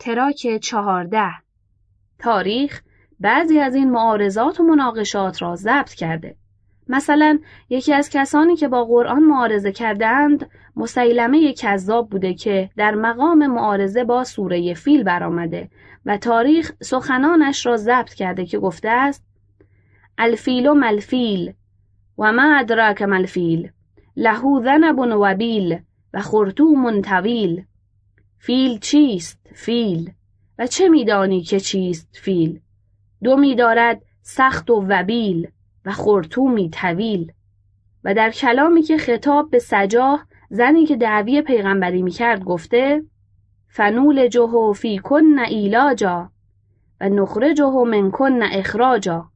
track چهارده تاریخ بعضی از این معارضات و مناقشات را ضبط کرده. مثلا یکی از کسانی که با قرآن معارضه کردند مسیلمه کذاب بوده که در مقام معارضه با سوره فیل برآمده و تاریخ سخنانش را ضبط کرده که گفته است الفیل و ما الفیل و ما ادراک ما الفیل له ذنب وبیل و خرطوم طویل فیل چیست فیل؟ و چه میدانی که چیست فیل؟ دو دارد سخت و وبیل و خرطومی طویل و در کلامی که خطاب به سجاه زنی که دعوی پیغمبری می‌کرد گفته فنول جهو فی کن ایلاجا و نخرجه من کن اخراجا.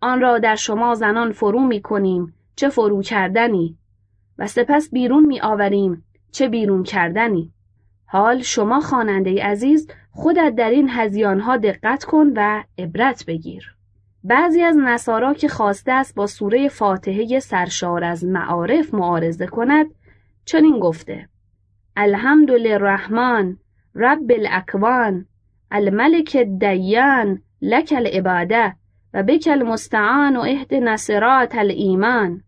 آن را در شما زنان فرو می کنیم چه فرو کردنی؟ و سپس بیرون می آوریم چه بیرون کردنی؟ حال شما خواننده عزیز خودت در این هزیانها دقت کن و عبرت بگیر. بعضی از نصارا که خواسته است با سوره فاتحه سرشار از معارف معارضه کند چنین گفته الحمد للرحمن رب الاکوان الملک الدیان لک العباده و بک المستعان و اهد نصرات الایمان.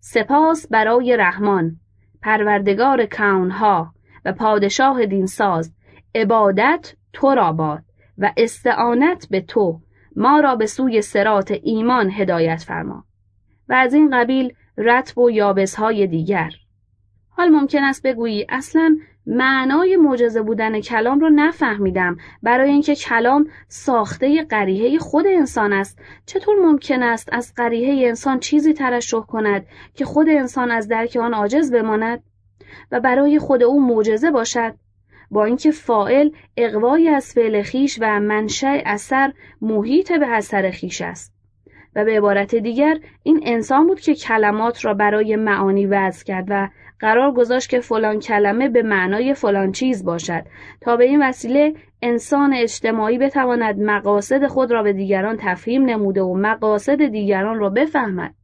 سپاس برای رحمان پروردگار کونها. و پادشاه دینساز عبادت تو را باد و استعانت به تو ما را به سوی سرات ایمان هدایت فرما. و از این قبیل رتب و یابسهای دیگر. حال ممکن است بگویی اصلا معنای معجزه بودن کلام رو نفهمیدم. برای اینکه کلام ساخته قریحه خود انسان است. چطور ممکن است از قریحه انسان چیزی ترشح کند که خود انسان از درک آن عاجز بماند؟ و برای خود او معجزه باشد. با اینکه فائل اقوای از فعل خیش و منشأ اثر محیط به اثر خیش است. و به عبارت دیگر این انسان بود که کلمات را برای معانی وضع کرد و قرار گذاشت که فلان کلمه به معنای فلان چیز باشد. تا به این وسیله انسان اجتماعی بتواند مقاصد خود را به دیگران تفهیم نموده و مقاصد دیگران را بفهمد.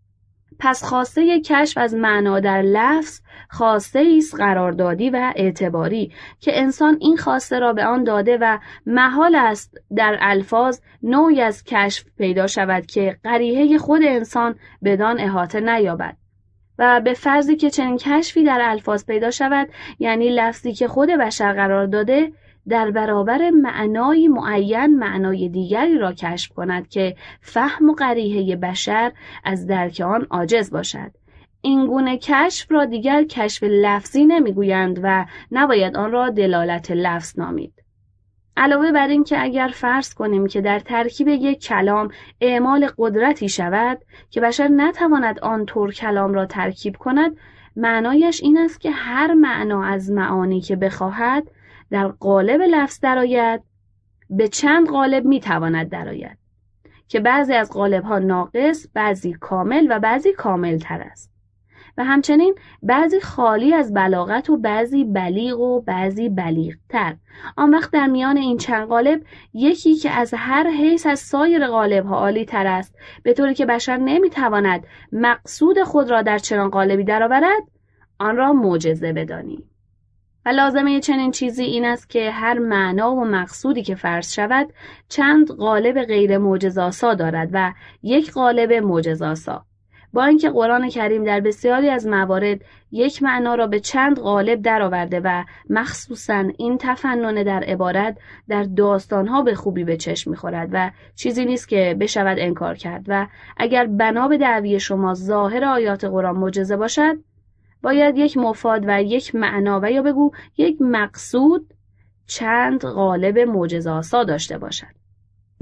پس خواسته کشف از معنا در لفظ خواسته است قراردادی و اعتباری که انسان این خواسته را به آن داده و محال است در الفاظ نوعی از کشف پیدا شود که قریحه خود انسان بدان احاطه نیابد. و به فرضی که چنین کشفی در الفاظ پیدا شود یعنی لفظی که خود بشر قرار داده در برابر معنای معین معنای دیگری را کشف کند که فهم و قریحه بشر از درک آن عاجز باشد. این گونه کشف را دیگر کشف لفظی نمی‌گویند و نباید آن را دلالت لفظ نامید. علاوه بر این که اگر فرض کنیم که در ترکیب یک کلام اعمال قدرتی شود که بشر نتواند آنطور کلام را ترکیب کند معنایش این است که هر معنا از معانی که بخواهد در قالب لفظ درآید به چند قالب می‌تواند درآید که بعضی از قالب ها ناقص بعضی کامل و بعضی کامل تر است. و همچنین بعضی خالی از بلاغت و بعضی بلیغ و بعضی بلیغ تر آن وقت در میان این چند قالب یکی که از هر حیث از سایر قالب ها عالی تر است به طوری که بشر نمی‌تواند مقصود خود را در چنان قالبی درآورد آن را معجزه بدانیم و لازمه چنین چیزی این است که هر معنا و مقصودی که فرض شود چند قالب غیر معجزاسا دارد و یک قالب معجزاسا با اینکه قرآن کریم در بسیاری از موارد یک معنا را به چند قالب درآورده و مخصوصا این تفنن در عبارت در داستانها به خوبی به چشم می‌خورد و چیزی نیست که بشود انکار کرد و اگر بنا به دعوی شما ظاهر آیات قرآن معجزه باشد باید یک مفاد و یک معنا و یا بگو یک مقصود چند قالب معجزاسا داشته باشد.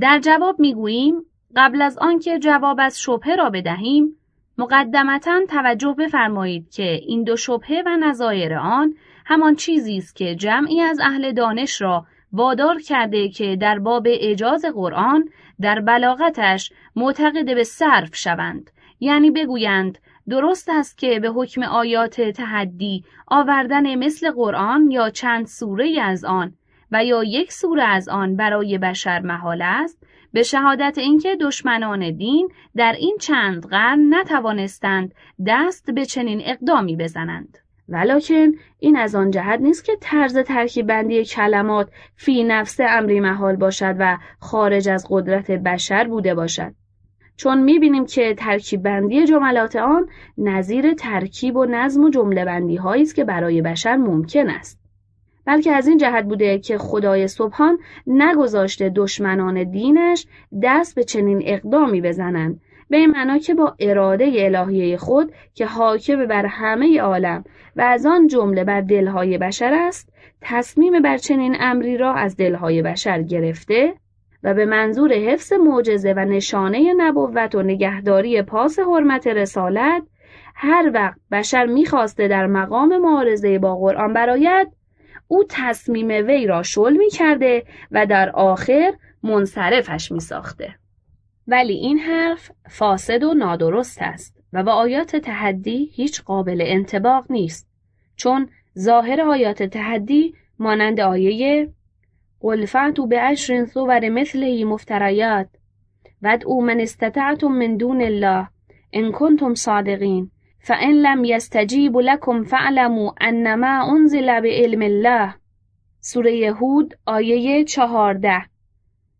در جواب می‌گوییم قبل از آنکه جواب از شبهه را بدهیم مقدمتا توجه بفرمایید که این دو شبهه و نظایر آن همان چیزی است که جمعی از اهل دانش را وادار کرده که در باب اجاز قرآن در بلاغتش معتقد به صرف شوند. یعنی بگویند درست است که به حکم آیات تحدی آوردن مثل قرآن یا چند سوره از آن و یا یک سوره از آن برای بشر محال است به شهادت اینکه دشمنان دین در این چند قرن نتوانستند دست به چنین اقدامی بزنند. ولکن این از آن جهت نیست که طرز ترکیب بندی کلمات فی نفس امری محال باشد و خارج از قدرت بشر بوده باشد. چون می‌بینیم که ترکیب بندی جملات آن نظیر ترکیب و نظم و جمله بندی هایی است که برای بشر ممکن است. بلکه از این جهت بوده که خدای سبحان نگذاشته دشمنان دینش دست به چنین اقدامی بزنند به این معنا که با اراده الهیه خود که حاکم بر همه عالم و از آن جمله بر دلهای بشر است تصمیم بر چنین امری را از دلهای بشر گرفته و به منظور حفظ معجزه و نشانه نبوت و نگهداری پاس حرمت رسالت هر وقت بشر می‌خواسته در مقام معارضه با قرآن براید او تصمیم وی را شل می کرده و در آخر منصرفش می ساخته. ولی این حرف فاسد و نادرست است و با آیات تحدی هیچ قابل انتباق نیست چون ظاهر آیات تحدی مانند آیه قل فعتوا بعشر صور مثله مفتریات وادعوا من استطعتم من دون الله. ان کنتم صادقین فان لم یستجیبوا لكم فاعلموا انما انزل بعلم الله. سوره هود آیه چهارده.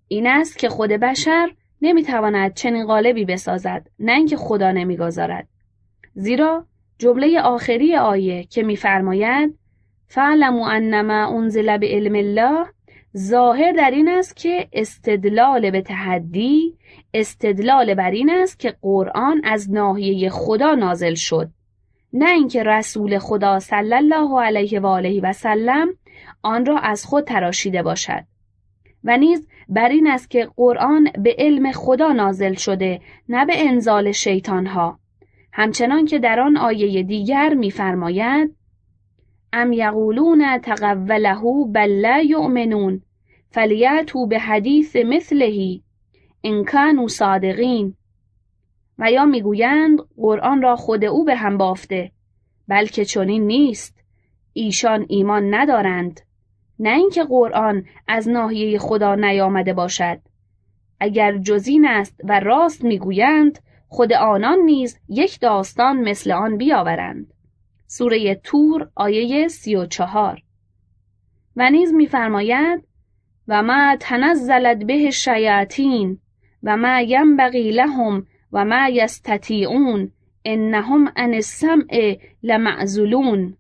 این است که خود بشر نمی‌تواند چنین قالبی بسازد نه اینکه خدا نمی‌گذارد. زیرا جمله آخری آیه که میفرماید فعلموا انما انزل بعلم الله. ظاهر در این است که استدلال به تحدی استدلال بر این است که قرآن از ناحیه خدا نازل شد. نه اینکه رسول خدا صلی الله علیه و آله و سلم آن را از خود تراشیده باشد. و نیز بر این است که قرآن به علم خدا نازل شده نه به انزال شیطان ها همچنان که در آن آیه دیگر میفرماید ام یقولون تقوله بل لا یؤمنون فلیاتوا به حدیث مثله ان کانوا صادقین. و یا می‌گویند قرآن را خود او به هم بافته بلکه چنین نیست. ایشان ایمان ندارند. نه اینکه قرآن از ناحیه خدا نیامده باشد. اگر جزین است و راست می‌گویند خود آنان نیز یک داستان مثل آن بیاورند. سوره تور آیه سی و چهار. و نیز میفرماید و ما تنزلت به شیاطین و ما ینبغی لهم و ما یستطیعون انهم عن السمع لمعزولون.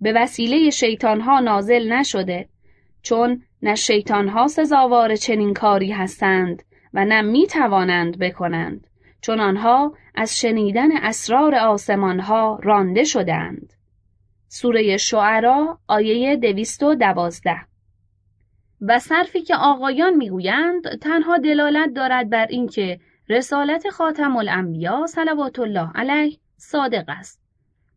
به وسیله شیطانها نازل نشده چون نه شیطانها سزاوار چنین کاری هستند و نه می توانند بکنند چون آنها از شنیدن اسرار آسمانها رانده شدند. سوره شعرا آیه دویست و دوازده. و صرفی که آقایان می‌گویند تنها دلالت دارد بر اینکه رسالت خاتم الانبیا صلوات الله علیه صادق است.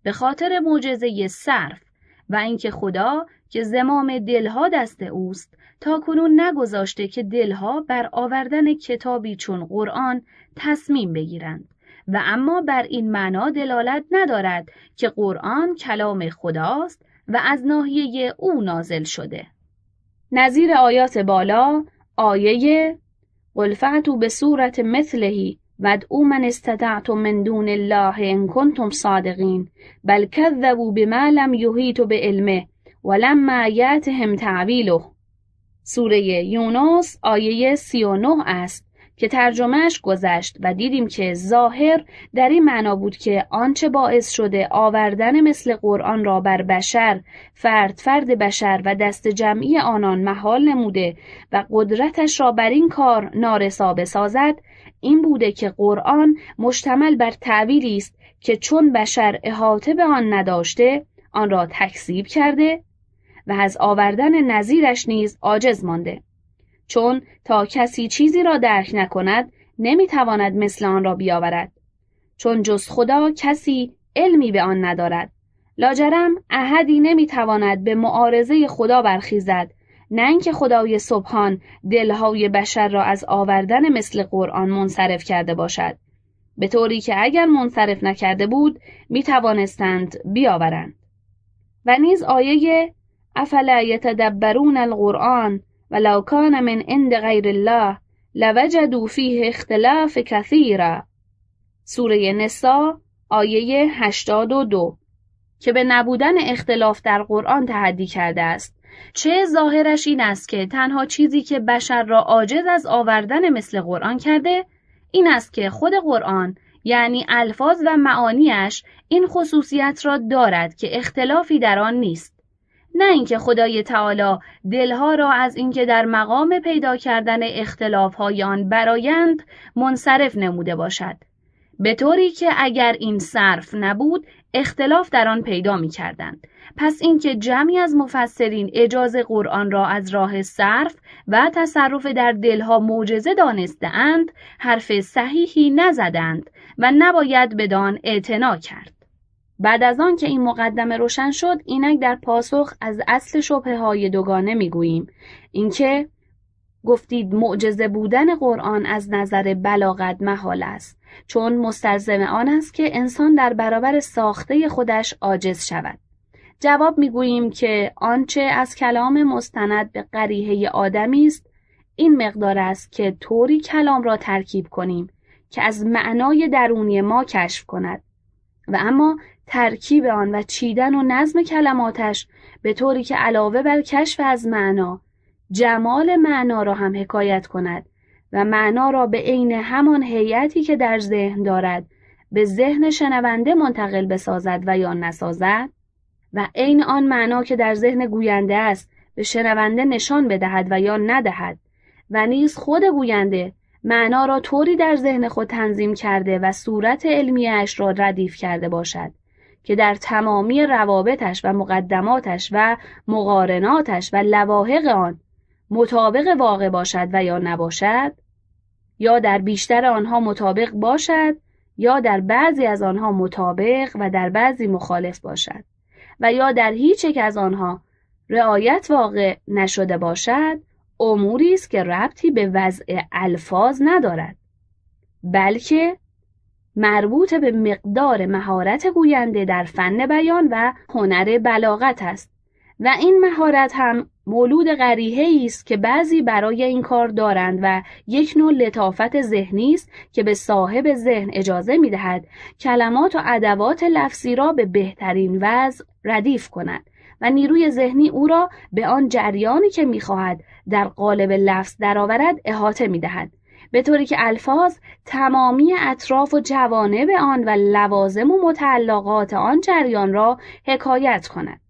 به خاطر معجزه صرف و اینکه خدا که زمام دلها دست اوست تا کنون نگذاشته که دلها بر آوردن کتابی چون قرآن تصمیم بگیرند. و اما بر این معنا دلالت ندارد که قرآن کلام خداست و از ناحیه او نازل شده. نظیر آیات بالا آیه قل فعتوا به صورت مثله وادعوا من استطعتم من دون الله ان کنتم صادقین بل کذبوا بما لم یحیطوا بعلمه ولما یأتهم تعویله. سوره یونس آیه 39 است. که ترجمهش گذشت و دیدیم که ظاهر در این معنا بود که آنچه باعث شده آوردن مثل قرآن را بر بشر فرد فرد بشر و دست جمعی آنان محال نموده و قدرتش را بر این کار نارسا بسازد این بوده که قرآن مشتمل بر تعویلی است که چون بشر احاطه به آن نداشته آن را تکذیب کرده و از آوردن نظیرش نیز عاجز مانده. چون تا کسی چیزی را درک نکند نمی‌تواند مثل آن را بیاورد. چون جز خدا کسی علمی به آن ندارد. لاجرم احدی نمی‌تواند به معارضه خدا برخیزد نه اینکه خدای سبحان دلهای بشر را از آوردن مثل قرآن منصرف کرده باشد. به طوری که اگر منصرف نکرده بود می توانستند بیاورند. و نیز آیه افلا یتدبرون القرآن ولو کان من عند غیر الله لوجدوا فیه اختلاف کثیرا سوره نسا آیه 82 که به نبودن اختلاف در قرآن تحدی کرده است. چه ظاهرش این است که تنها چیزی که بشر را عاجز از آوردن مثل قرآن کرده این است که خود قرآن یعنی الفاظ و معانیش این خصوصیت را دارد که اختلافی در آن نیست. نه اینکه خدای تعالی دلها را از اینکه در مقام پیدا کردن اختلافهای آن برایند منصرف نموده باشد به طوری که اگر این صرف نبود اختلاف در آن پیدا می کردند. پس اینکه جمعی از مفسرین اجازه قرآن را از راه صرف و تصرف در دلها معجزه دانستهاند حرف صحیحی نزدند و نباید بدان اعتنا کرد. بعد از آن که این مقدمه روشن شد اینک در پاسخ از اصل شبه های دوگانه می‌گوییم. اینکه گفتید معجزه بودن قرآن از نظر بلاغت محال است چون مستلزم آن است که انسان در برابر ساخته خودش عاجز شود. جواب می‌گوییم که آنچه از کلام مستند به قریحه آدمی است این مقدار است که طوری کلام را ترکیب کنیم که از معنای درونی ما کشف کند. و اما ترکیب آن و چیدن و نظم کلماتش به طوری که علاوه بر کشف از معنا جمال معنا را هم حکایت کند و معنا را به عین همان هیئتی که در ذهن دارد به ذهن شنونده منتقل بسازد و یا نسازد و عین آن معنا که در ذهن گوینده است به شنونده نشان بدهد و یا ندهد و نیز خود گوینده معنا را طوری در ذهن خود تنظیم کرده و صورت علمیش را ردیف کرده باشد. که در تمامی روابطش و مقدماتش و مقارناتش و لواحق آن مطابق واقع باشد و یا نباشد یا در بیشتر آنها مطابق باشد یا در بعضی از آنها مطابق و در بعضی مخالف باشد و یا در هیچ یک از آنها رعایت واقع نشده باشد اموری است که ربطی به وضع الفاظ ندارد بلکه مربوط به مقدار مهارت گوینده در فن بیان و هنر بلاغت است و این مهارت هم مولود غریحه است که بعضی برای این کار دارند و یک نوع لطافت ذهنی است که به صاحب ذهن اجازه می دهد کلمات و ادوات لفظی را به بهترین وضع ردیف کند و نیروی ذهنی او را به آن جریانی که می‌خواهد در قالب لفظ درآورد احاطه می دهد. به طوری که الفاظ تمامی اطراف و جوانب آن و لوازم و متعلقات آن جریان را حکایت کند.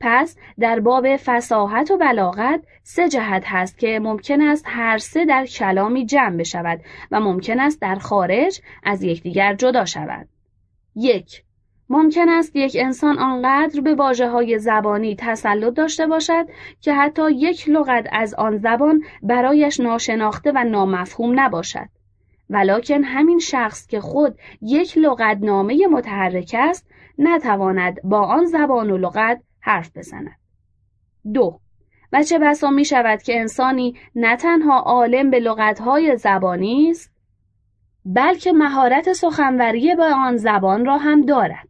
پس در باب فساحت و بلاغت سه جهت هست که ممکن است هر سه در کلامی جمع بشود و ممکن است در خارج از یکدیگر جدا شود. یک ممکن است یک انسان آنقدر به واجه های زبانی تسلط داشته باشد که حتی یک لغت از آن زبان برایش ناشناخته و نامفهوم نباشد. ولکن همین شخص که خود یک لغت نامه متحرک است نتواند با آن زبان و لغت حرف بزند. دو و چه بسا می شود که انسانی نه تنها عالم به لغتهای زبانی است بلکه مهارت سخنوری با آن زبان را هم دارد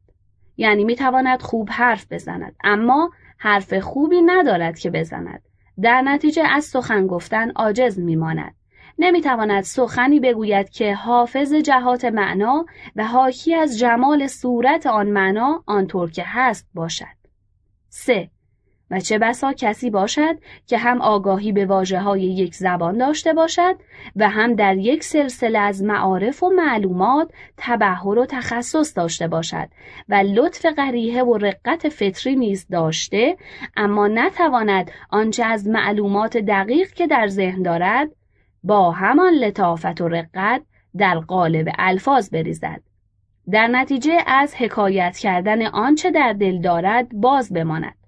یعنی می تواند خوب حرف بزند. اما حرف خوبی ندارد که بزند. در نتیجه از سخن گفتن عاجز می ماند نمی تواند سخنی بگوید که حافظ جهات معنا و حاکی از جمال صورت آن معنا آنطور که هست باشد. 3. و چه بسا کسی باشد که هم آگاهی به واجه های یک زبان داشته باشد و هم در یک سلسله از معارف و معلومات تبهر و تخصص داشته باشد و لطف قریحه و رقت فطری نیز داشته اما نتواند آنچه از معلومات دقیق که در ذهن دارد با همان لطافت و رقت در قالب الفاظ بریزد در نتیجه از حکایت کردن آنچه در دل دارد باز بماند.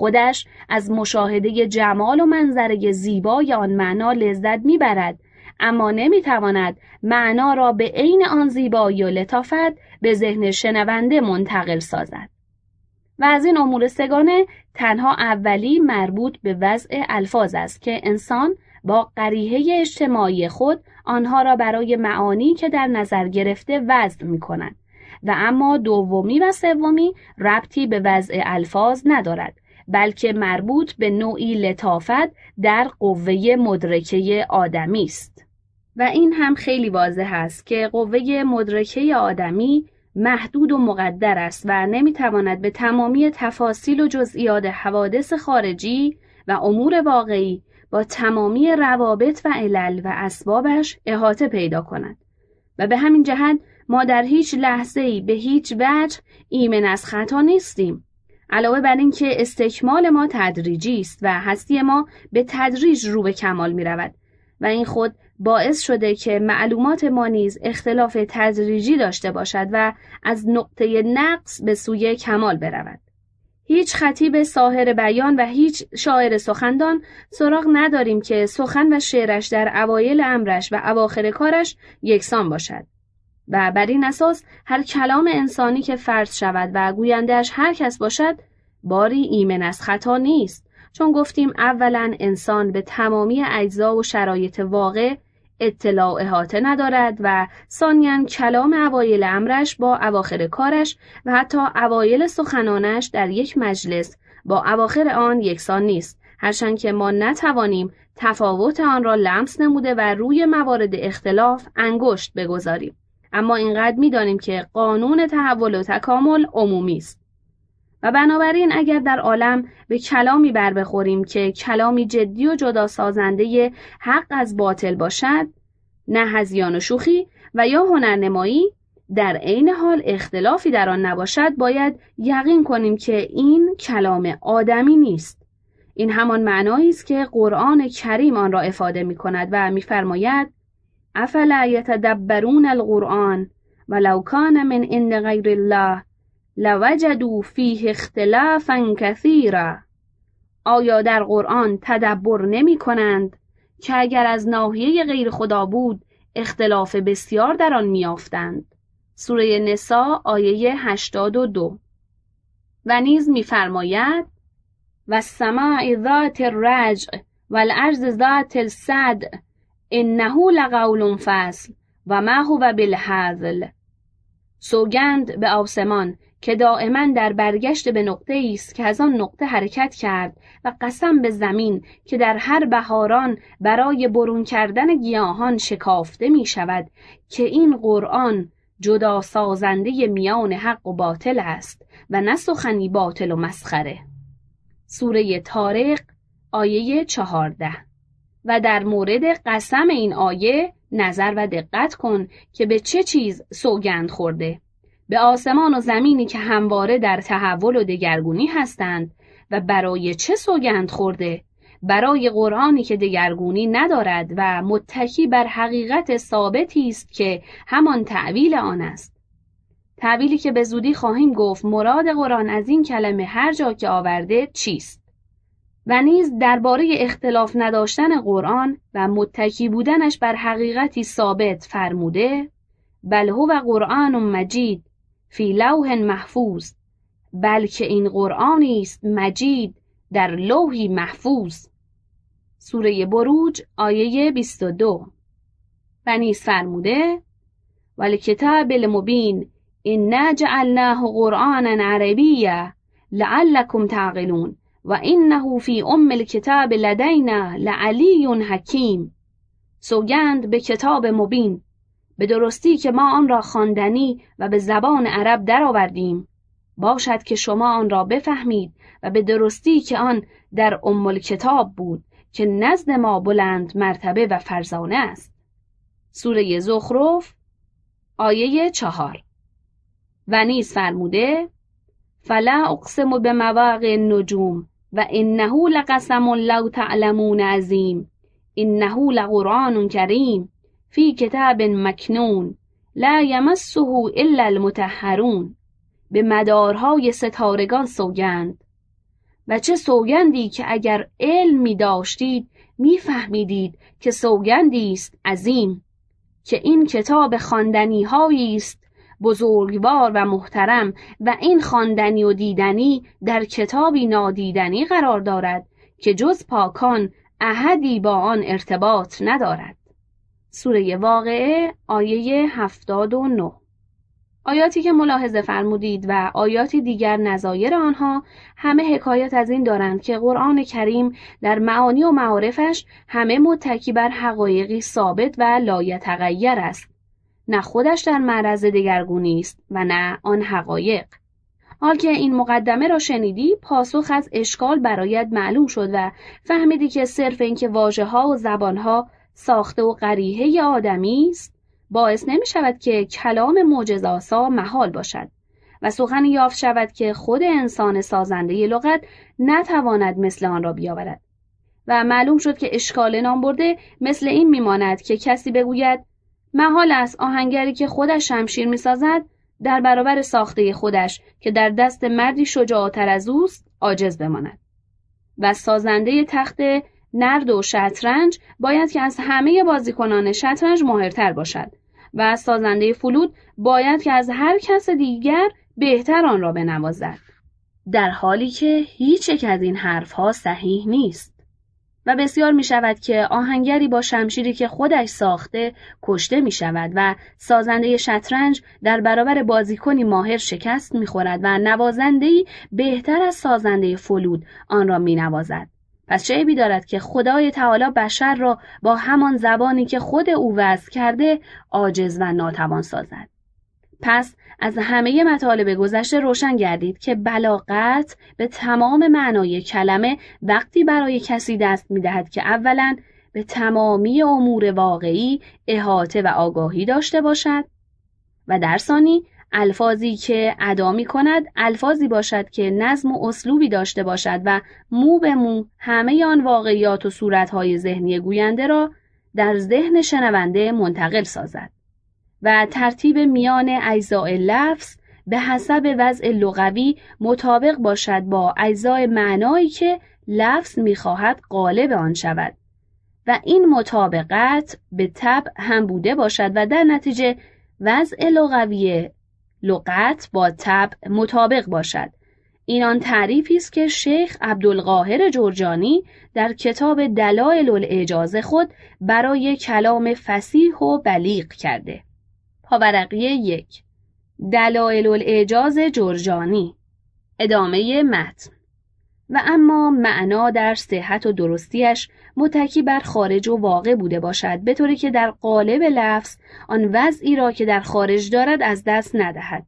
خودش از مشاهده جمال و منظره زیبای آن معنا لذت می‌برد. اما نمی‌تواند معنا را به عین آن زیبایی و لطافت به ذهن شنونده منتقل سازد. و از این امور سگانه تنها اولی مربوط به وضع الفاظ است که انسان با قریحه اجتماعی خود آنها را برای معانی که در نظر گرفته وضع می کند و اما دومی و سومی ربطی به وضع الفاظ ندارد. بلکه مربوط به نوعی لطافت در قوه مدرکه آدمی است. و این هم خیلی واضح است که قوه مدرکه آدمی محدود و مقدر است و نمی‌تواند به تمامی تفاصیل و جزئیات حوادث خارجی و امور واقعی با تمامی روابط و علل و اسبابش احاطه پیدا کند. و به همین جهت ما در هیچ لحظه ای به هیچ وجه ایمن از خطا نیستیم. علاوه بر اینکه استکمال ما تدریجی است و هستی ما به تدریج رو به کمال می رود و این خود باعث شده که معلومات ما نیز اختلاف تدریجی داشته باشد و از نقطه نقص به سوی کمال برود. هیچ خطیب ساهر بیان و هیچ شاعر سخندان سراغ نداریم که سخن و شعرش در اوایل امرش و اواخر کارش یکسان باشد. و بر این اساس هر کلام انسانی که فرض شود و گویندهش هر کس باشد باری ایمن از خطا نیست. چون گفتیم اولا انسان به تمامی اجزا و شرایط واقع اطلاع احاطه ندارد و ثانیا کلام اوایل امرش با اواخر کارش و حتی اوایل سخنانش در یک مجلس با اواخر آن یکسان نیست. هرچند که ما نتوانیم تفاوت آن را لمس نموده و روی موارد اختلاف انگشت بگذاریم. اما اینقدر می‌دانیم که قانون تحول و تکامل عمومی است. و بنابراین اگر در عالم به کلامی بر بخوریم که کلامی جدی و جدا سازنده حق از باطل باشد نه هزیان و شوخی و یا هنرنمایی در عین حال اختلافی در آن نباشد باید یقین کنیم که این کلام آدمی نیست. این همان معنایی است که قرآن کریم آن را افاده می کند و میفرماید افلا یتدبرون القرآن؟ ولو کان من عند غیر الله لوجدوا فیه اختلافا کثیرا آیا در قرآن تدبر نمی کنند؟ که اگر از ناحیه غیر خدا بود اختلاف بسیار در آن میافتند سوره نسا آیه 82 و نیز میفرماید و السماع ذات الرجع و الارض ذات الصدع. انه لقول فصل و ما هو بالهزل سوگند به آسمان که دائما در برگشت به نقطه است که از آن نقطه حرکت کرد و قسم به زمین که در هر بهاران برای برون کردن گیاهان شکافته می شود که این قرآن جدا سازنده میان حق و باطل است و نه سخنی باطل و مسخره. سوره تارق آیه چهارده. و در مورد قسم این آیه نظر و دقت کن که به چه چیز سوگند خورده. به آسمان و زمینی که همواره در تحول و دگرگونی هستند و برای چه سوگند خورده؟ برای قرآنی که دگرگونی ندارد و متکی بر حقیقت ثابتی است که همان تعویل آن است. تعویلی که به زودی خواهیم گفت مراد قرآن از این کلمه هر جا که آورده چیست؟ و نیز درباره اختلاف نداشتن قرآن و متکی بودنش بر حقیقتی ثابت فرموده بل هو قرآن مجید فی لوح محفوظ بلکه این قرآنی است مجید در لوحی محفوظ. سوره بروج آیه 22 و نیز فرموده ولکتاب المبین انا جعلناه قرآنا عربیا لعلکم تعقلون. و انه فی ام الکتاب لدینا لعلی حکیم سوگند به کتاب مبین به درستی که ما آن را خواندنی و به زبان عرب درآوردیم باشد که شما آن را بفهمید و به درستی که آن در ام کتاب بود که نزد ما بلند مرتبه و فرزانه است سوره زخرف آیه چهار و نیز فرموده فلا اقسم به مواقع النجوم و انه لقسم لو تعلمون عظیم. انه لقرآن کریم فی کتاب مکنون. لا یمسه الا المتحرون به مدارهای ستارگان سوگند. و چه سوگندی که اگر علم می داشتید می فهمیدید که سوگندی است عظیم که این کتاب خواندنی است بزرگوار و محترم و این خواندنی و دیدنی در کتابی نادیدنی قرار دارد که جز پاکان احدی با آن ارتباط ندارد. سوره واقعه آیه 79 آیاتی که ملاحظه فرمودید و آیاتی دیگر نظایر آنها همه حکایت از این دارند که قرآن کریم در معانی و معارفش همه متکی بر حقایقی ثابت و لایتغیر است. نه خودش در معرض دگرگونی است و نه آن حقایق. حال که این مقدمه را شنیدی پاسخ از اشکال برایت معلوم شد و فهمیدی که صرف اینکه واژه ها و زبان ها ساخته و قریحه آدمی است باعث نمی شود که کلام معجزاسا محال باشد و سخنی یافت شود که خود انسان سازنده لغت نتواند مثل آن را بیاورد. و معلوم شد که اشکال نام برده مثل این میماند که کسی بگوید محال است آهنگری که خودش شمشیر می‌سازد در برابر ساخته خودش که در دست مردی شجاعتر از اوست عاجز بماند. و سازنده تخت نرد و شطرنج باید که از همه بازیکنان شطرنج ماهرتر باشد و سازنده فلود باید که از هر کس دیگر بهتر آن را بنوازد. در حالی که هیچ یک از این حرفها صحیح نیست. و بسیار می شود که آهنگری با شمشیری که خودش ساخته کشته می شود و سازنده شطرنج در برابر بازیکنی ماهر شکست می خورد و نوازندهی بهتر از سازنده فلود آن را می نوازد. پس چه عیبی دارد که خدای تعالی بشر را با همان زبانی که خود او وضع کرده عاجز و ناتوان سازد. پس از همه مطالب گذشته روشن گردید که بلاغت به تمام معنای کلمه وقتی برای کسی دست می‌دهد که اولا به تمامی امور واقعی احاطه و آگاهی داشته باشد و در ثانی الفاظی که ادا می کند الفاظی باشد که نظم و اسلوبی داشته باشد و مو به مو همه آن واقعیات و صورتهای ذهنی گوینده را در ذهن شنونده منتقل سازد. و ترتیب میان اجزاء لفظ به حسب وضع لغوی مطابق باشد با اجزای معنایی که لفظ می‌خواهد قالب آن شود. و این مطابقت به تب هم بوده باشد و در نتیجه وضع لغوی لغت با تب مطابق باشد. این آن تعریفی است که شیخ عبدالقاهر جرجانی در کتاب دلایل الاعجاز خود برای کلام فسیح و بلیغ کرده. پاورقی یک. دلایل الاعجاز جرجانی. ادامه متن. و اما معنا در صحت و درستیش متکی بر خارج و واقع بوده باشد به طوری که در قالب لفظ آن وضعی را که در خارج دارد از دست ندهد.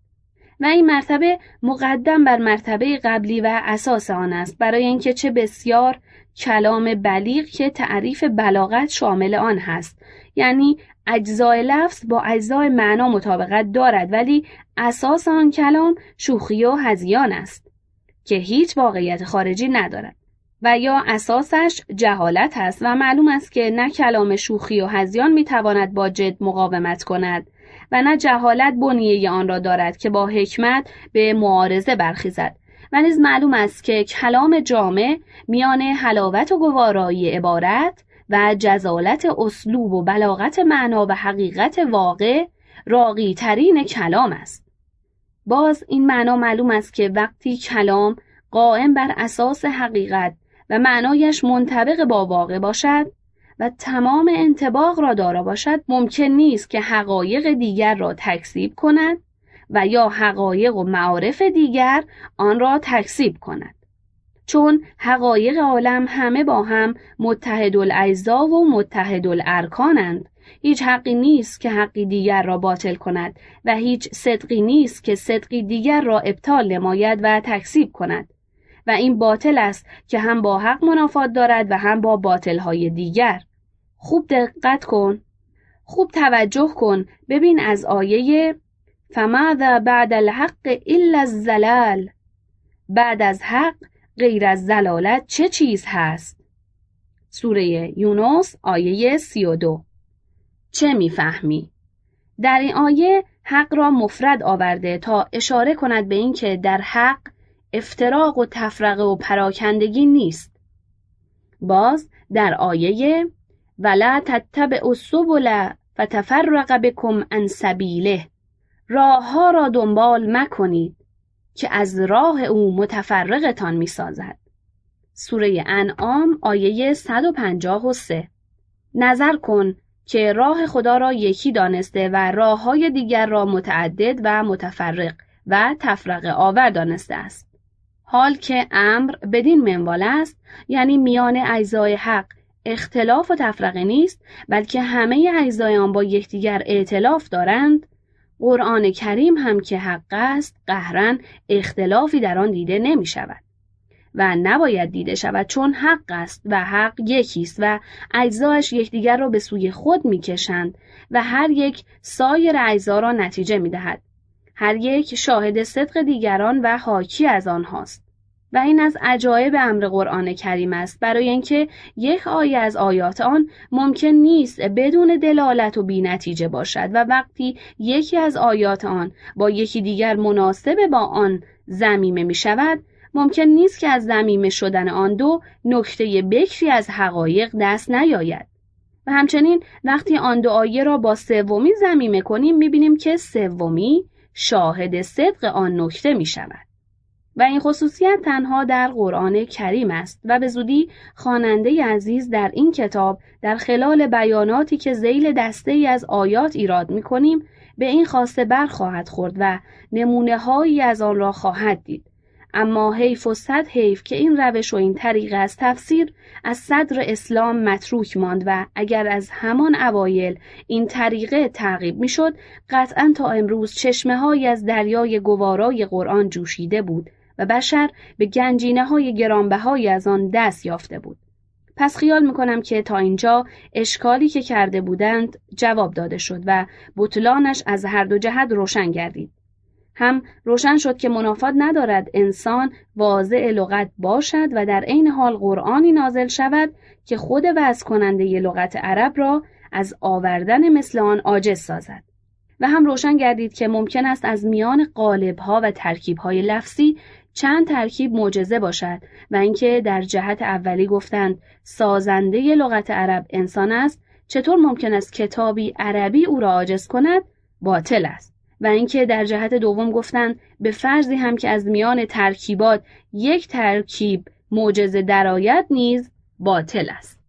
و این مرتبه مقدم بر مرتبه قبلی و اساس آن است برای اینکه چه بسیار کلام بلیغ که تعریف بلاغت شامل آن هست. یعنی اجزای لفظ با اجزای معنا مطابقت دارد ولی اساس آن کلام شوخی و هزیان است که هیچ واقعیت خارجی ندارد و یا اساسش جهالت است و معلوم است که نه کلام شوخی و هزیان می‌تواند با جد مقاومت کند و نه جهالت بنیه آن را دارد که با حکمت به معارضه برخیزد و نیز معلوم است که کلام جامع میان حلاوت و گوارایی عبارت و جزالت اسلوب و بلاغت معنا و حقیقت واقع راقی ترین کلام است. باز این معنا معلوم است که وقتی کلام قائم بر اساس حقیقت و معنایش منطبق با واقع باشد و تمام انتباق را دارا باشد ممکن نیست که حقایق دیگر را تکذیب کند و یا حقایق و معارف دیگر آن را تکذیب کند. چون حقایق عالم همه با هم متحد الاجزا و متحد الارکانند هیچ حقی نیست که حقی دیگر را باطل کند و هیچ صدقی نیست که صدقی دیگر را ابطال نماید و تکسیب کند. و این باطل است که هم با حق منافات دارد و هم با باطلهای دیگر. خوب دقت کن. خوب توجه کن. ببین از آیه فماذا بعد الحق الا الزلال. بعد از حق غیر از زلالت چه چیز هست؟ سوره یونس آیه 32 چه می‌فهمی؟ در این آیه حق را مفرد آورده تا اشاره کند به اینکه در حق افتراق و تفرقه و پراکندگی نیست. باز در آیه ولا تتبع السبل فتفرق بكم عن سبیله راه ها را دنبال مکنید که از راه او متفرقتان می سازد. سوره انعام آیه 153 نظر کن که راه خدا را یکی دانسته و راه های دیگر را متعدد و متفرق و تفرق آور دانسته است. حال که امر بدین منوال است یعنی میان اجزای حق اختلاف و تفرقه نیست بلکه همه اجزای آن با یکدیگر ائتلاف دارند قرآن کریم هم که حق است قهرن اختلافی در آن دیده نمی شود و نباید دیده شود چون حق است و حق یکی است و اجزایش یکدیگر را به سوی خود می‌کشند و هر یک سایر اجزا را نتیجه می‌دهد. هر یک شاهد صدق دیگران و حاکی از آنهاست. و این از عجایب امر قرآن کریم است برای اینکه یک آیه از آیات آن ممکن نیست بدون دلالت و بینتیجه باشد و وقتی یکی از آیات آن با یکی دیگر مناسب با آن زمیمه می شود ممکن نیست که از زمیمه شدن آن دو نکته بکری از حقایق دست نیاید و همچنین وقتی آن دو آیه را با سومی زمیمه کنیم می‌بینیم که سومی شاهد صدق آن نکته می شود. و این خصوصیت تنها در قرآن کریم است و به زودی خواننده عزیز در این کتاب در خلال بیاناتی که زیل دسته ای از آیات ایراد می کنیم به این خواسته برخواهد خورد و نمونه هایی از آن را خواهد دید. اما حیف و صد حیف که این روش و این طریقه از تفسیر از صدر اسلام متروک ماند و اگر از همان اوایل این طریقه تعقیب می‌شد قطعا تا امروز چشمه های از دریای گوارای قرآن جوشیده بود و بشر به گنجینه های گرانبهایی از آن دست یافته بود. پس خیال می‌کنم که تا اینجا اشکالی که کرده بودند جواب داده شد و بطلانش از هر دو جهت روشن گردید. هم روشن شد که منافات ندارد انسان واضع لغت باشد و در عین حال قرآنی نازل شود که خود وضع کننده لغت عرب را از آوردن مثل آن عاجز سازد. و هم روشن گردید که ممکن است از میان قالبها و ترکیبهای لفظی چند ترکیب معجزه باشد و اینکه در جهت اولی گفتند سازنده لغت عرب انسان است چطور ممکن است کتابی عربی او را عاجز کند؟ باطل است. و اینکه در جهت دوم گفتند به فرضی هم که از میان ترکیبات یک ترکیب معجزه درآید نیز باطل است.